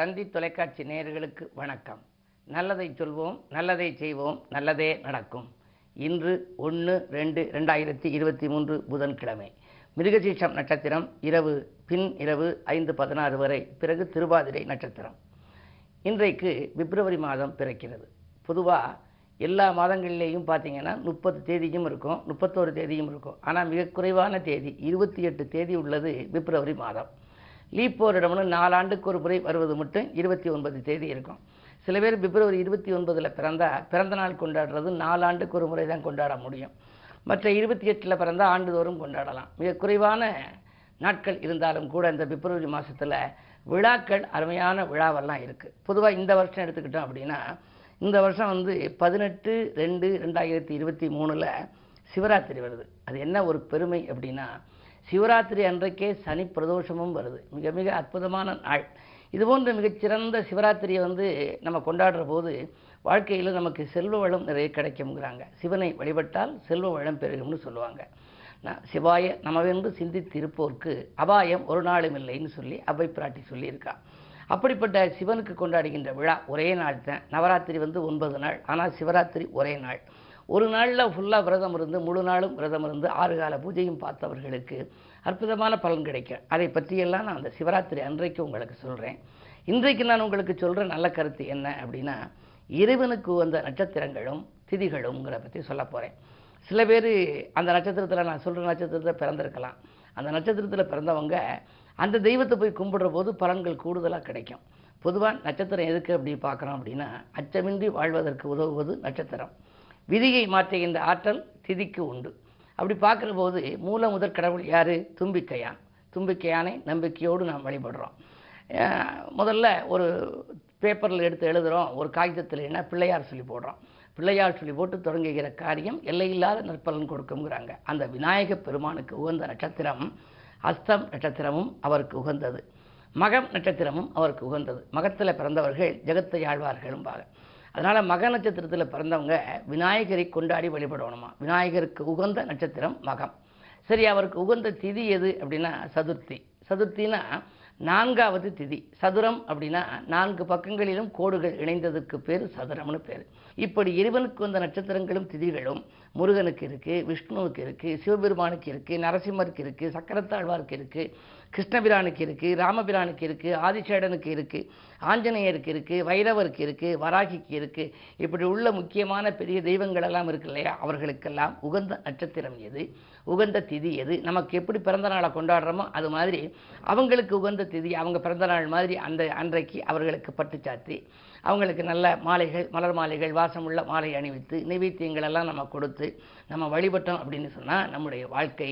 தந்தி தொலைக்காட்சி நேயர்களுக்கு வணக்கம். நல்லதை சொல்வோம் நல்லதை செய்வோம் நல்லதே நடக்கும். இன்று ஒன்று ரெண்டு ரெண்டாயிரத்தி இருபத்தி மூன்று புதன்கிழமை. மிருகசீஷம் நட்சத்திரம் இரவு பின் இரவு ஐந்து பதினாறு வரை பிறகு திருவாதிரை நட்சத்திரம். இன்றைக்கு பிப்ரவரி மாதம் பிறக்கிறது. பொதுவாக எல்லா மாதங்கள்லேயும் பார்த்தீங்கன்னா முப்பது தேதியும் இருக்கும் முப்பத்தோரு தேதியும் இருக்கும். ஆனால் மிக குறைவான தேதி இருபத்தி எட்டு தேதி உள்ளது பிப்ரவரி மாதம். லீப் வருடம்னு நாலாண்டுக்கு ஒரு முறை வருவது மட்டும் இருபத்தி ஒன்பது தேதி இருக்கும். சில பேர் பிப்ரவரி இருபத்தி ஒன்பதில் பிறந்தா பிறந்த நாள் கொண்டாடுறது நாலாண்டுக்கு ஒரு முறை தான் கொண்டாட முடியும். மற்ற இருபத்தி எட்டில் பிறந்தா ஆண்டுதோறும் கொண்டாடலாம். மிக குறைவான நாட்கள் இருந்தாலும் கூட இந்த பிப்ரவரி மாதத்தில் விழாக்கள் அருமையான விழாவெல்லாம் இருக்குது பொதுவாக இந்த வருஷம் எடுத்துக்கிட்டோம் அப்படின்னா இந்த வருஷம் வந்து பதினெட்டு ரெண்டு ரெண்டாயிரத்தி இருபத்தி மூணில் சிவராத்திரி வருது. அது என்ன ஒரு பெருமை அப்படின்னா சிவராத்திரி அன்றைக்கே சனி பிரதோஷமும் வருது. மிக மிக அற்புதமான நாள். இதுபோன்ற மிகச்சிறந்த சிவராத்திரியை வந்து நம்ம கொண்டாடுற போது வாழ்க்கையில் நமக்கு செல்வ வளம் நிறைய கிடைக்கும்ங்கிறாங்க. சிவனை வழிபட்டால் செல்வ வளம் பெருகும்னு சொல்லுவாங்க. நான் சிவாய நமவென்று சிந்தித்திருப்போர்க்கு அபாயம் ஒரு நாளும் இல்லைன்னு சொல்லி அவை பிராட்டி சொல்லியிருக்கா. அப்படிப்பட்ட சிவனுக்கு கொண்டாடுகின்ற விழா ஒரே நாள் தான் நவராத்திரி வந்து ஒன்பது நாள். ஆனால் சிவராத்திரி ஒரே நாள். ஒரு நாளில் ஃபுல்லாக விரதம் இருந்து முழு நாளும் விரதம் இருந்து ஆறு கால பூஜையும் பார்த்தவர்களுக்கு அற்புதமான பலன் கிடைக்கும். அதை பற்றியெல்லாம் நான் அந்த சிவராத்திரி அன்றைக்கு உங்களுக்கு சொல்கிறேன் இன்றைக்கு நான் உங்களுக்கு சொல்கிற நல்ல கருத்து என்ன அப்படின்னா இறைவனுக்கு வந்த நட்சத்திரங்களும் திதிகளும்ங்கிற பற்றி சொல்ல போகிறேன் சில பேர் அந்த நட்சத்திரத்தில் நான் சொல்கிற நட்சத்திரத்தில் பிறந்திருக்கலாம். அந்த நட்சத்திரத்தில் பிறந்தவங்க அந்த தெய்வத்தை போய் கும்பிடுற போது பலன்கள் கூடுதலாக கிடைக்கும். பொதுவாக நட்சத்திரம் எதுக்கு அப்படி பார்க்குறோம் அப்படின்னா அச்சமின்றி வாழ்வதற்கு உதவுவது நட்சத்திரம். விதியை மாற்றுகின்ற ஆற்றல் திதிக்கு உண்டு. அப்படி பார்க்குற போது மூல முதற் கடவுள் யார்? தும்பிக்கையான். தும்பிக்கையானை நம்பிக்கையோடு நாம் வழிபடுறோம். முதல்ல ஒரு பேப்பரில் எடுத்து எழுதுகிறோம் ஒரு காகிதத்தில் என்ன? பிள்ளையார் சொல்லி போடுறோம். பிள்ளையார் சொல்லி போட்டு தொடங்குகிற காரியம் எல்லையில்லாத நற்பலன் கொடுக்குங்கிறாங்க அந்த விநாயக பெருமானுக்கு உகந்த நட்சத்திரம் அஸ்தம் நட்சத்திரமும் அவருக்கு உகந்தது. மகம் நட்சத்திரமும் அவருக்கு உகந்தது. மகத்தில் பிறந்தவர்கள் ஜெகத்தை ஆழ்வார்களும்பாங்க அதனால் மக நட்சத்திரத்தில் பிறந்தவங்க விநாயகரை கொண்டாடி வழிபடணுமா? விநாயகருக்கு உகந்த நட்சத்திரம் மகம். சரி அவருக்கு உகந்த திதி எது அப்படின்னா சதுர்த்தி. சதுர்த்தினா நான்காவது திதி. சதுரம் அப்படின்னா நான்கு பக்கங்களிலும் கோடுகள் இணைந்ததற்கு பேர் சதுரம்னு பேர். இப்படி இறைவனுக்கு வந்த நட்சத்திரங்களும் திதிகளும் முருகனுக்கு இருக்குது விஷ்ணுவுக்கு இருக்குது சிவபெருமானுக்கு இருக்குது நரசிம்மருக்கு இருக்குது சக்கரத்தாழ்வாருக்கு இருக்குது கிருஷ்ணபிரானுக்கு இருக்குது ராமபிரானுக்கு இருக்குது ஆதிசேடனுக்கு இருக்குது ஆஞ்சநேயருக்கு இருக்குது வைரவருக்கு இருக்குது வராகிக்கு இருக்குது இப்படி உள்ள முக்கியமான பெரிய தெய்வங்களெல்லாம் இருக்கு இல்லையா? அவர்களுக்கெல்லாம் உகந்த நட்சத்திரம் எது? உகந்த திதி எது? நமக்கு எப்படி பிறந்த நாளை கொண்டாடுறோமோ அது மாதிரி அவங்களுக்கு உகந்த திதி அவங்க பிறந்த நாள் மாதிரி அந்த அன்றைக்கு அவர்களுக்கு பட்டு சாத்தி அவங்களுக்கு நல்ல மாலைகள் மலர் மாலைகள் வாசமுள்ள மாலை அணிவித்து நைவேத்தியங்கள் எல்லாம் நம்ம கொடுத்து நம்ம வழிபட்டோம் அப்படின்னு சொன்னால் நம்முடைய வாழ்க்கை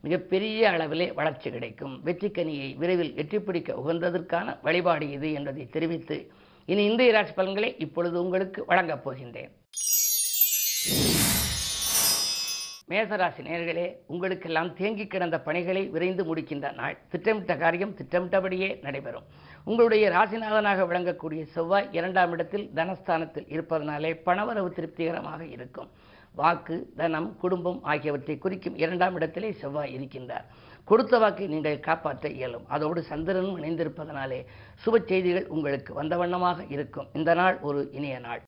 மிகப்பெரிய அளவிலே வளர்ச்சி கிடைக்கும். வெற்றிக்கனியை விரைவில் வெற்றி பிடிக்க உகந்ததற்கான வழிபாடு இது என்பதை தெரிவித்து இனி இந்திய ராசி பலன்களை இப்பொழுது உங்களுக்கு வழங்கப் போகின்றேன். மேசராசி நேர்களே உங்களுக்கெல்லாம் தேங்கி கிடந்த பணிகளை விரைந்து முடிக்கின்ற நாள். திட்டமிட்ட காரியம் திட்டமிட்டபடியே நடைபெறும். உங்களுடைய ராசிநாதனாக விளங்கக்கூடிய செவ்வாய் இரண்டாம் இடத்தில் தனஸ்தானத்தில் இருப்பதனாலே பணவரவு திருப்திகரமாக இருக்கும். வாக்கு தனம் குடும்பம் ஆகியவற்றை குறிக்கும் இரண்டாம் இடத்திலே செவ்வாய் இருக்கின்றார். கொடுத்த வாக்கை நீங்கள் காப்பாற்ற இயலும். அதோடு சந்திரனும் இணைந்திருப்பதனாலே சுப செய்திகள் உங்களுக்கு வந்த வண்ணமாக இருக்கும். இந்த நாள் ஒரு இனிய நாள்.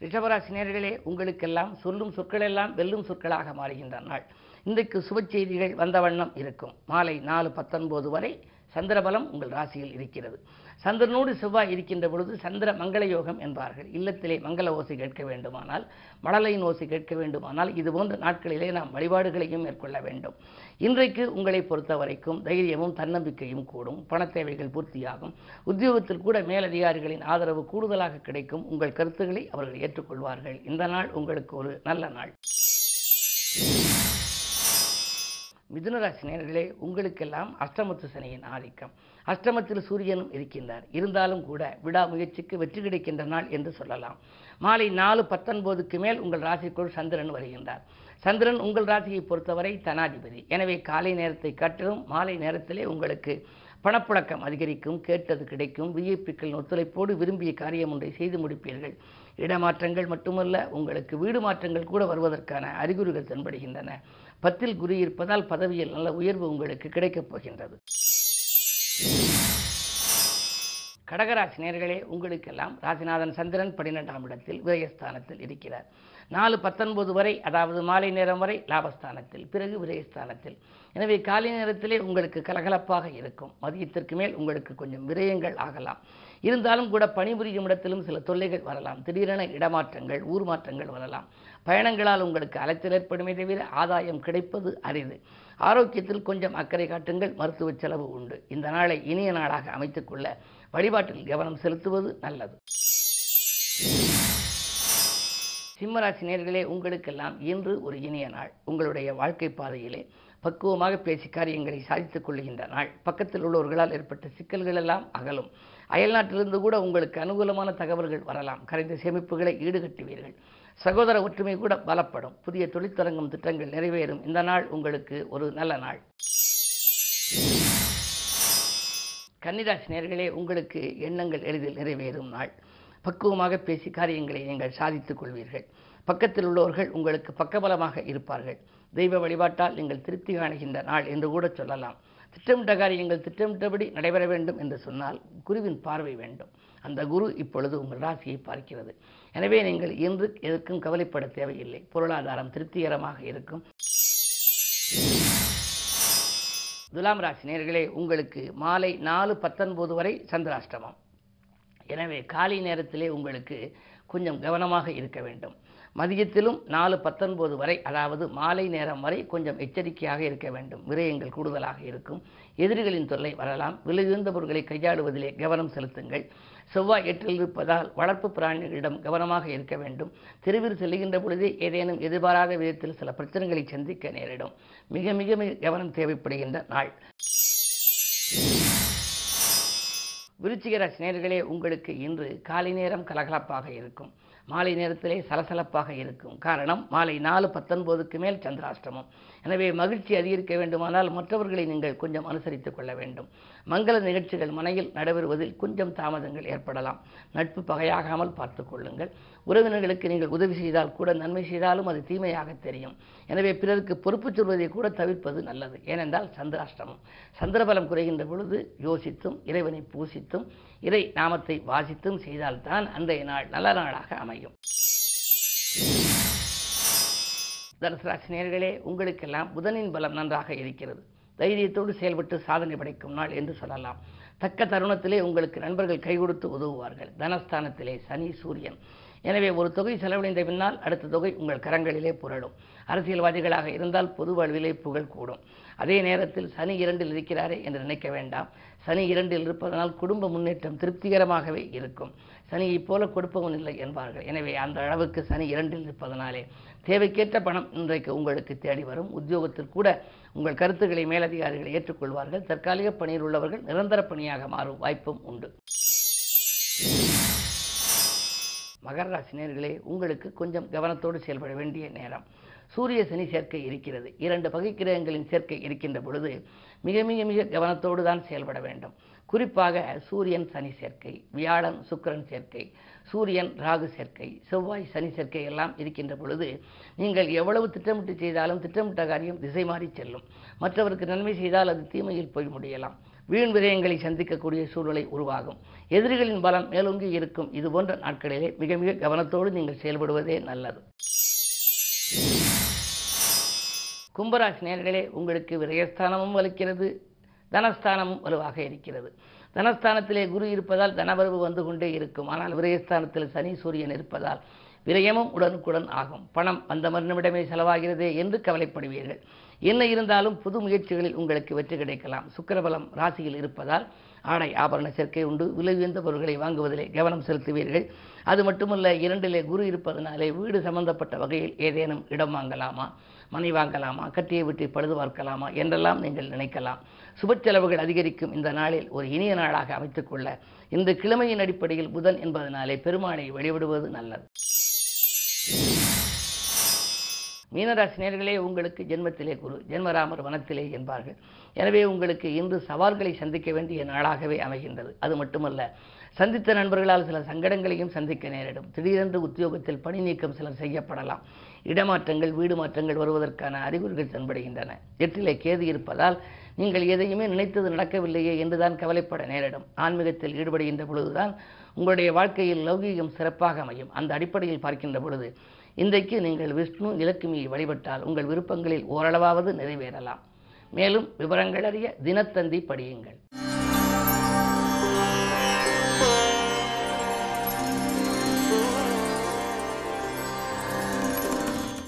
ரிஷபராசி நேர்களே உங்களுக்கெல்லாம் சொல்லும் சொற்களெல்லாம் வெல்லும் சொற்களாக மாறுகின்ற நாள் இன்றைக்கு சுப செய்திகள் வந்த வண்ணம் இருக்கும். மாலை நாலு பத்தொன்பது வரை சந்திரபலம் உங்கள் ராசியில் இருக்கிறது. சந்திரனோடு செவ்வாய் இருக்கின்ற பொழுது சந்திர மங்கள யோகம் என்பார்கள். இல்லத்திலே மங்கள ஓசை கேட்க வேண்டுமானால் மழலையின் ஓசை கேட்க வேண்டுமானால் இது போன்ற நாட்களிலே நாம் வழிபாடுகளையும் மேற்கொள்ள வேண்டும். இன்றைக்கு உங்களை பொறுத்த வரைக்கும் தைரியமும் தன்னம்பிக்கையும் கூடும். பண தேவைகள் பூர்த்தியாகும். உத்தியோகத்தில் கூட மேலதிகாரிகளின் ஆதரவு கூடுதலாக கிடைக்கும். உங்கள் கருத்துக்களை அவர்கள் ஏற்றுக்கொள்வார்கள். இந்த நாள் உங்களுக்கு ஒரு நல்ல நாள். மிதுனராசி நேர்களே உங்களுக்கெல்லாம் அஷ்டமத்து சனியின் ஆதிக்கம். அஷ்டமத்தில் சூரியனும் இருக்கின்றார். இருந்தாலும் கூட விடாமுயற்சிக்கு வெற்றி கிடைக்கின்ற நாள் என்று சொல்லலாம். மாலை நாலு பத்தொன்பதுக்கு மேல் உங்கள் ராசிக்குள் சந்திரன் வருகின்றார். சந்திரன் உங்கள் ராசியை பொறுத்தவரை தனாதிபதி. எனவே காலை நேரத்தை காட்டிலும் மாலை நேரத்திலே உங்களுக்கு பணப்புழக்கம் அதிகரிக்கும் கேட்டது கிடைக்கும் விஐபிக்களின் ஒத்துழைப்போடு விரும்பிய காரியம் ஒன்றை செய்து முடிப்பீர்கள். இடமாற்றங்கள் மட்டுமல்ல உங்களுக்கு வீடு மாற்றங்கள் கூட வருவதற்கான அறிகுறிகள் தென்படுகின்றன. பத்தில் குரு இருப்பதால் பதவியில் நல்ல உயர்வு உங்களுக்கு கிடைக்கப் போகின்றது. கடகராசி நேர்களே உங்களுக்கெல்லாம் ராசிநாதன் சந்திரன் பன்னிரெண்டாம் இடத்தில் விரயஸ்தானத்தில் இருக்கிறார். நாலு பத்தொன்பது வரை அதாவது மாலை நேரம் வரை லாபஸ்தானத்தில் பிறகு விரயஸ்தானத்தில். எனவே காலை நேரத்திலே உங்களுக்கு கலகலப்பாக இருக்கும். மதியத்திற்கு மேல் உங்களுக்கு கொஞ்சம் விரயங்கள் ஆகலாம். இருந்தாலும் கூட பணிபுரியும் இடத்திலும் சில தொல்லைகள் வரலாம். திடீரென இடமாற்றங்கள் ஊர் மாற்றங்கள் வரலாம். பயணங்களால் உங்களுக்கு அலைச்சல் ஏற்படுமே தவிர ஆதாயம் கிடைப்பது அரிது. ஆரோக்கியத்தில் கொஞ்சம் அக்கறை காட்டுங்கள் மருத்துவ செலவு உண்டு. இந்த நாளை இனிய நாளாக அமைத்துக்கொள்ள வழிபாட்டில் கவனம் செலுத்துவது நல்லது. சிம்மராசி நேர்களே உங்களுக்கெல்லாம் இன்று ஒரு இனிய நாள். உங்களுடைய வாழ்க்கை பாதையிலே பக்குவமாக பேசி காரியங்களை சாதித்துக் கொள்கின்ற நாள். பக்கத்தில் உள்ளவர்களால் ஏற்பட்ட சிக்கல்கள் எல்லாம் அகலும். அயல்நாட்டிலிருந்து கூட உங்களுக்கு அனுகூலமான தகவல்கள் வரலாம். கரைந்த சேமிப்புகளை ஈடுகட்டுவீர்கள். சகோதர ஒற்றுமை கூட பலப்படும். புதிய தொழிற்தரங்கும் திட்டங்கள் நிறைவேறும். இந்த நாள் உங்களுக்கு ஒரு நல்ல நாள். கன்னிராசி நேர்களே உங்களுக்கு எண்ணங்கள் எளிதில் நிறைவேறும் நாள். பக்குவமாக பேசி காரியங்களை நீங்கள் சாதித்துக் கொள்வீர்கள். பக்கத்தில் உள்ளவர்கள் உங்களுக்கு பக்கபலமாக இருப்பார்கள். தெய்வ வழிபாட்டால் நீங்கள் திருப்தி காணுகின்ற நாள் என்று கூட சொல்லலாம். திட்டமிட்ட காரியங்கள் திட்டமிட்டபடி நடைபெற வேண்டும் என்று சொன்னால் குருவின் பார்வை வேண்டும். அந்த குரு இப்பொழுது உங்கள் ராசியை பார்க்கிறது. எனவே நீங்கள் இன்று எதற்கும் கவலைப்பட தேவையில்லை. பொருளாதாரம் திருப்திகரமாக இருக்கும். துலாம் ராசி நேர்களே உங்களுக்கு மாலை நாலு பத்தொன்பது வரை சந்திராஷ்டமம். எனவே காலை நேரத்திலே உங்களுக்கு கொஞ்சம் கவனமாக இருக்க வேண்டும். மதியத்திலும் நாலு பத்தொன்பது வரை அதாவது மாலை நேரம் வரை கொஞ்சம் எச்சரிக்கையாக இருக்க வேண்டும். விரயங்கள் கூடுதலாக இருக்கும். எதிரிகளின் தொல்லை வரலாம். விலையுயர்ந்த பொருட்களை கையாளுவதிலே கவனம் செலுத்துங்கள். செவ்வாய் எட்டில் இருப்பதால் வளர்ப்பு பிராணிகளிடம் கவனமாக இருக்க வேண்டும். தெருவில் செல்லுகின்ற பொழுதே ஏதேனும் எதிர்பாராத விதத்தில் சில பிரச்சனைகளை சந்திக்க நேரிடும். மிக மிக மிக கவனம் தேவைப்படுகின்ற நாள். விருச்சிக ராசி உங்களுக்கு இன்று காலை நேரம் கலகலப்பாக இருக்கும். மாலை நேரத்திலே சலசலப்பாக இருக்கும். காரணம் மாலை நாலு பத்தொன்பதுக்கு மேல் சந்திராஷ்டமம். எனவே மகிழ்ச்சி அதிகரிக்க வேண்டுமானால் மற்றவர்களை நீங்கள் கொஞ்சம் அனுசரித்துக் கொள்ள வேண்டும். மங்கள நிகழ்ச்சிகள் மனையில் நடைபெறுவதில் கொஞ்சம் தாமதங்கள் ஏற்படலாம். நட்பு பகையாகாமல் பார்த்துக்கொள்ளுங்கள் உறவினர்களுக்கு நீங்கள் உதவி செய்தால் கூட நன்மை செய்தாலும் அது தீமையாக தெரியும். எனவே பிறருக்கு பொறுப்பு சொல்வதை கூட தவிர்ப்பது நல்லது. ஏனென்றால் சந்திராஷ்டமம். சந்திரபலம் குறைகின்ற பொழுது யோசித்தும் இறைவனை பூசித்தும் இறை நாமத்தை வாசித்தும் செய்தால்தான் அன்றைய நாள் நல்ல நாளாக அமையும். தனுசராசி நேர்களே உங்களுக்கெல்லாம் புதனின் பலம் நன்றாக இருக்கிறது. தைரியத்தோடு செயல்பட்டு சாதனை படைக்கும் நாள் என்று சொல்லலாம். தக்க தருணத்திலே உங்களுக்கு நண்பர்கள் கை கொடுத்து உதவுவார்கள். தனஸ்தானத்திலே சனி சூரியன். எனவே ஒரு தொகை செலவழிந்த பின்னால் அடுத்த தொகை உங்கள் கரங்களிலே புரளும். அரசியல்வாதிகளாக இருந்தால் பொது வாழ்விலே புகழ் கூடும். அதே நேரத்தில் சனி இரண்டில் இருக்கிறாரே என்று நினைக்க வேண்டாம். சனி இரண்டில் இருப்பதனால் குடும்ப முன்னேற்றம் திருப்திகரமாகவே இருக்கும். சனியை போல கொடுப்பவன் இல்லை என்பார்கள். எனவே அந்த அளவுக்கு சனி இரண்டில் இருப்பதனாலே தேவைக்கேற்ற பணம் இன்றைக்கு உங்களுக்கு தேடி வரும். உத்தியோகத்தில் கூட உங்கள் கருத்துக்களை மேலதிகாரிகள் ஏற்றுக்கொள்வார்கள். தற்காலிக பணியில் உள்ளவர்கள் நிரந்தர பணியாக மாறும் வாய்ப்பும் உண்டு. மகர ராசி நேர்களே உங்களுக்கு கொஞ்சம் கவனத்தோடு செயல்பட வேண்டிய நேரம். சூரிய சனி சேர்க்கை இருக்கிறது. இரண்டு பகை கிரகங்களின் சேர்க்கை இருக்கின்ற பொழுது மிக மிக மிக கவனத்தோடு தான் செயல்பட வேண்டும். குறிப்பாக சூரியன் சனி சேர்க்கை வியாழன் சுக்கிரன் சேர்க்கை சூரியன் ராகு சேர்க்கை செவ்வாய் சனி சேர்க்கை எல்லாம் இருக்கின்ற பொழுது நீங்கள் எவ்வளவு திட்டமிட்டு செய்தாலும் திட்டமிட்ட காரியம் திசை மாறி செல்லும். மற்றவருக்கு நன்மை செய்தால் அது தீமையில் போய் முடியலாம். வீண் விரயங்களை சந்திக்கக்கூடிய சூழ்நிலை உருவாகும். எதிரிகளின் பலம் மேலோங்கி இருக்கும். இது போன்ற நாட்களிலே மிக மிக கவனத்தோடு நீங்கள் செயல்படுவதே நல்லது. கும்பராசி நேர்களே உங்களுக்கு விரயஸ்தானமும் வலிக்கிறது தனஸ்தானமும் வலுவாக இருக்கிறது. தனஸ்தானத்திலே குரு இருப்பதால் தனவரவு வந்து கொண்டே இருக்கும். ஆனால் விரயஸ்தானத்தில் சனி சூரியன் இருப்பதால் விரயமும் உடனுக்குடன் ஆகும். பணம் வந்த மறுநிமிடமே செலவாகிறதே என்று கவலைப்படுவீர்கள். என்ன இருந்தாலும் புது முயற்சிகளில் உங்களுக்கு வெற்றி கிடைக்கலாம். சுக்கரபலம் ராசியில் இருப்பதால் ஆடை ஆபரண சேர்க்கை உண்டு. விலை உயர்ந்த பொருட்களை வாங்குவதிலே கவனம் செலுத்துவீர்கள். அது மட்டுமல்ல இரண்டிலே குரு இருப்பதனாலே வீடு சம்பந்தப்பட்ட வகையில் ஏதேனும் இடம் வாங்கலாமா? மனை வாங்கலாமா? கட்டிய வீட்டை பழுது பார்க்கலாமா? என்றெல்லாம் நீங்கள் நினைக்கலாம். சுப செலவுகள் அதிகரிக்கும் இந்த நாளில் ஒரு இனிய நாளாக அமைத்துக்கொள்ள இந்த கிழமையின் அடிப்படையில் புதன் என்பதனாலே பெருமானை வெளிவிடுவது நல்லது. மீனராசி நேர்களே உங்களுக்கு ஜென்மத்திலே குரு ஜென்மராமர் வனத்திலே என்பார்கள். எனவே உங்களுக்கு இன்று சவால்களை சந்திக்க வேண்டிய நாளாகவே அமைகின்றது. அது மட்டுமல்ல சந்தித்த நண்பர்களால் சில சங்கடங்களையும் சந்திக்க நேரிடும். திடீரென்று உத்தியோகத்தில் பணி நீக்கம் சிலர் செய்யப்படலாம். இடமாற்றங்கள் வீடு மாற்றங்கள் வருவதற்கான அறிகுறிகள் தென்படுகின்றன. எட்டிலே கேது இருப்பதால் நீங்கள் எதையுமே நினைத்தது நடக்கவில்லையே என்றுதான் கவலைப்பட நேரிடும். ஆன்மீகத்தில் ஈடுபடுகின்ற பொழுதுதான் உங்களுடைய வாழ்க்கையில் லௌகீகம் சிறப்பாக அமையும். அந்த அடிப்படையில் பார்க்கின்ற பொழுது இன்றைக்கு நீங்கள் விஷ்ணு இலக்குமியை வழிபட்டால் உங்கள் விருப்பங்களில் ஓரளவாவது நிறைவேறலாம். மேலும் விவரங்கள் அறிய தினத்தந்தி படியுங்கள்.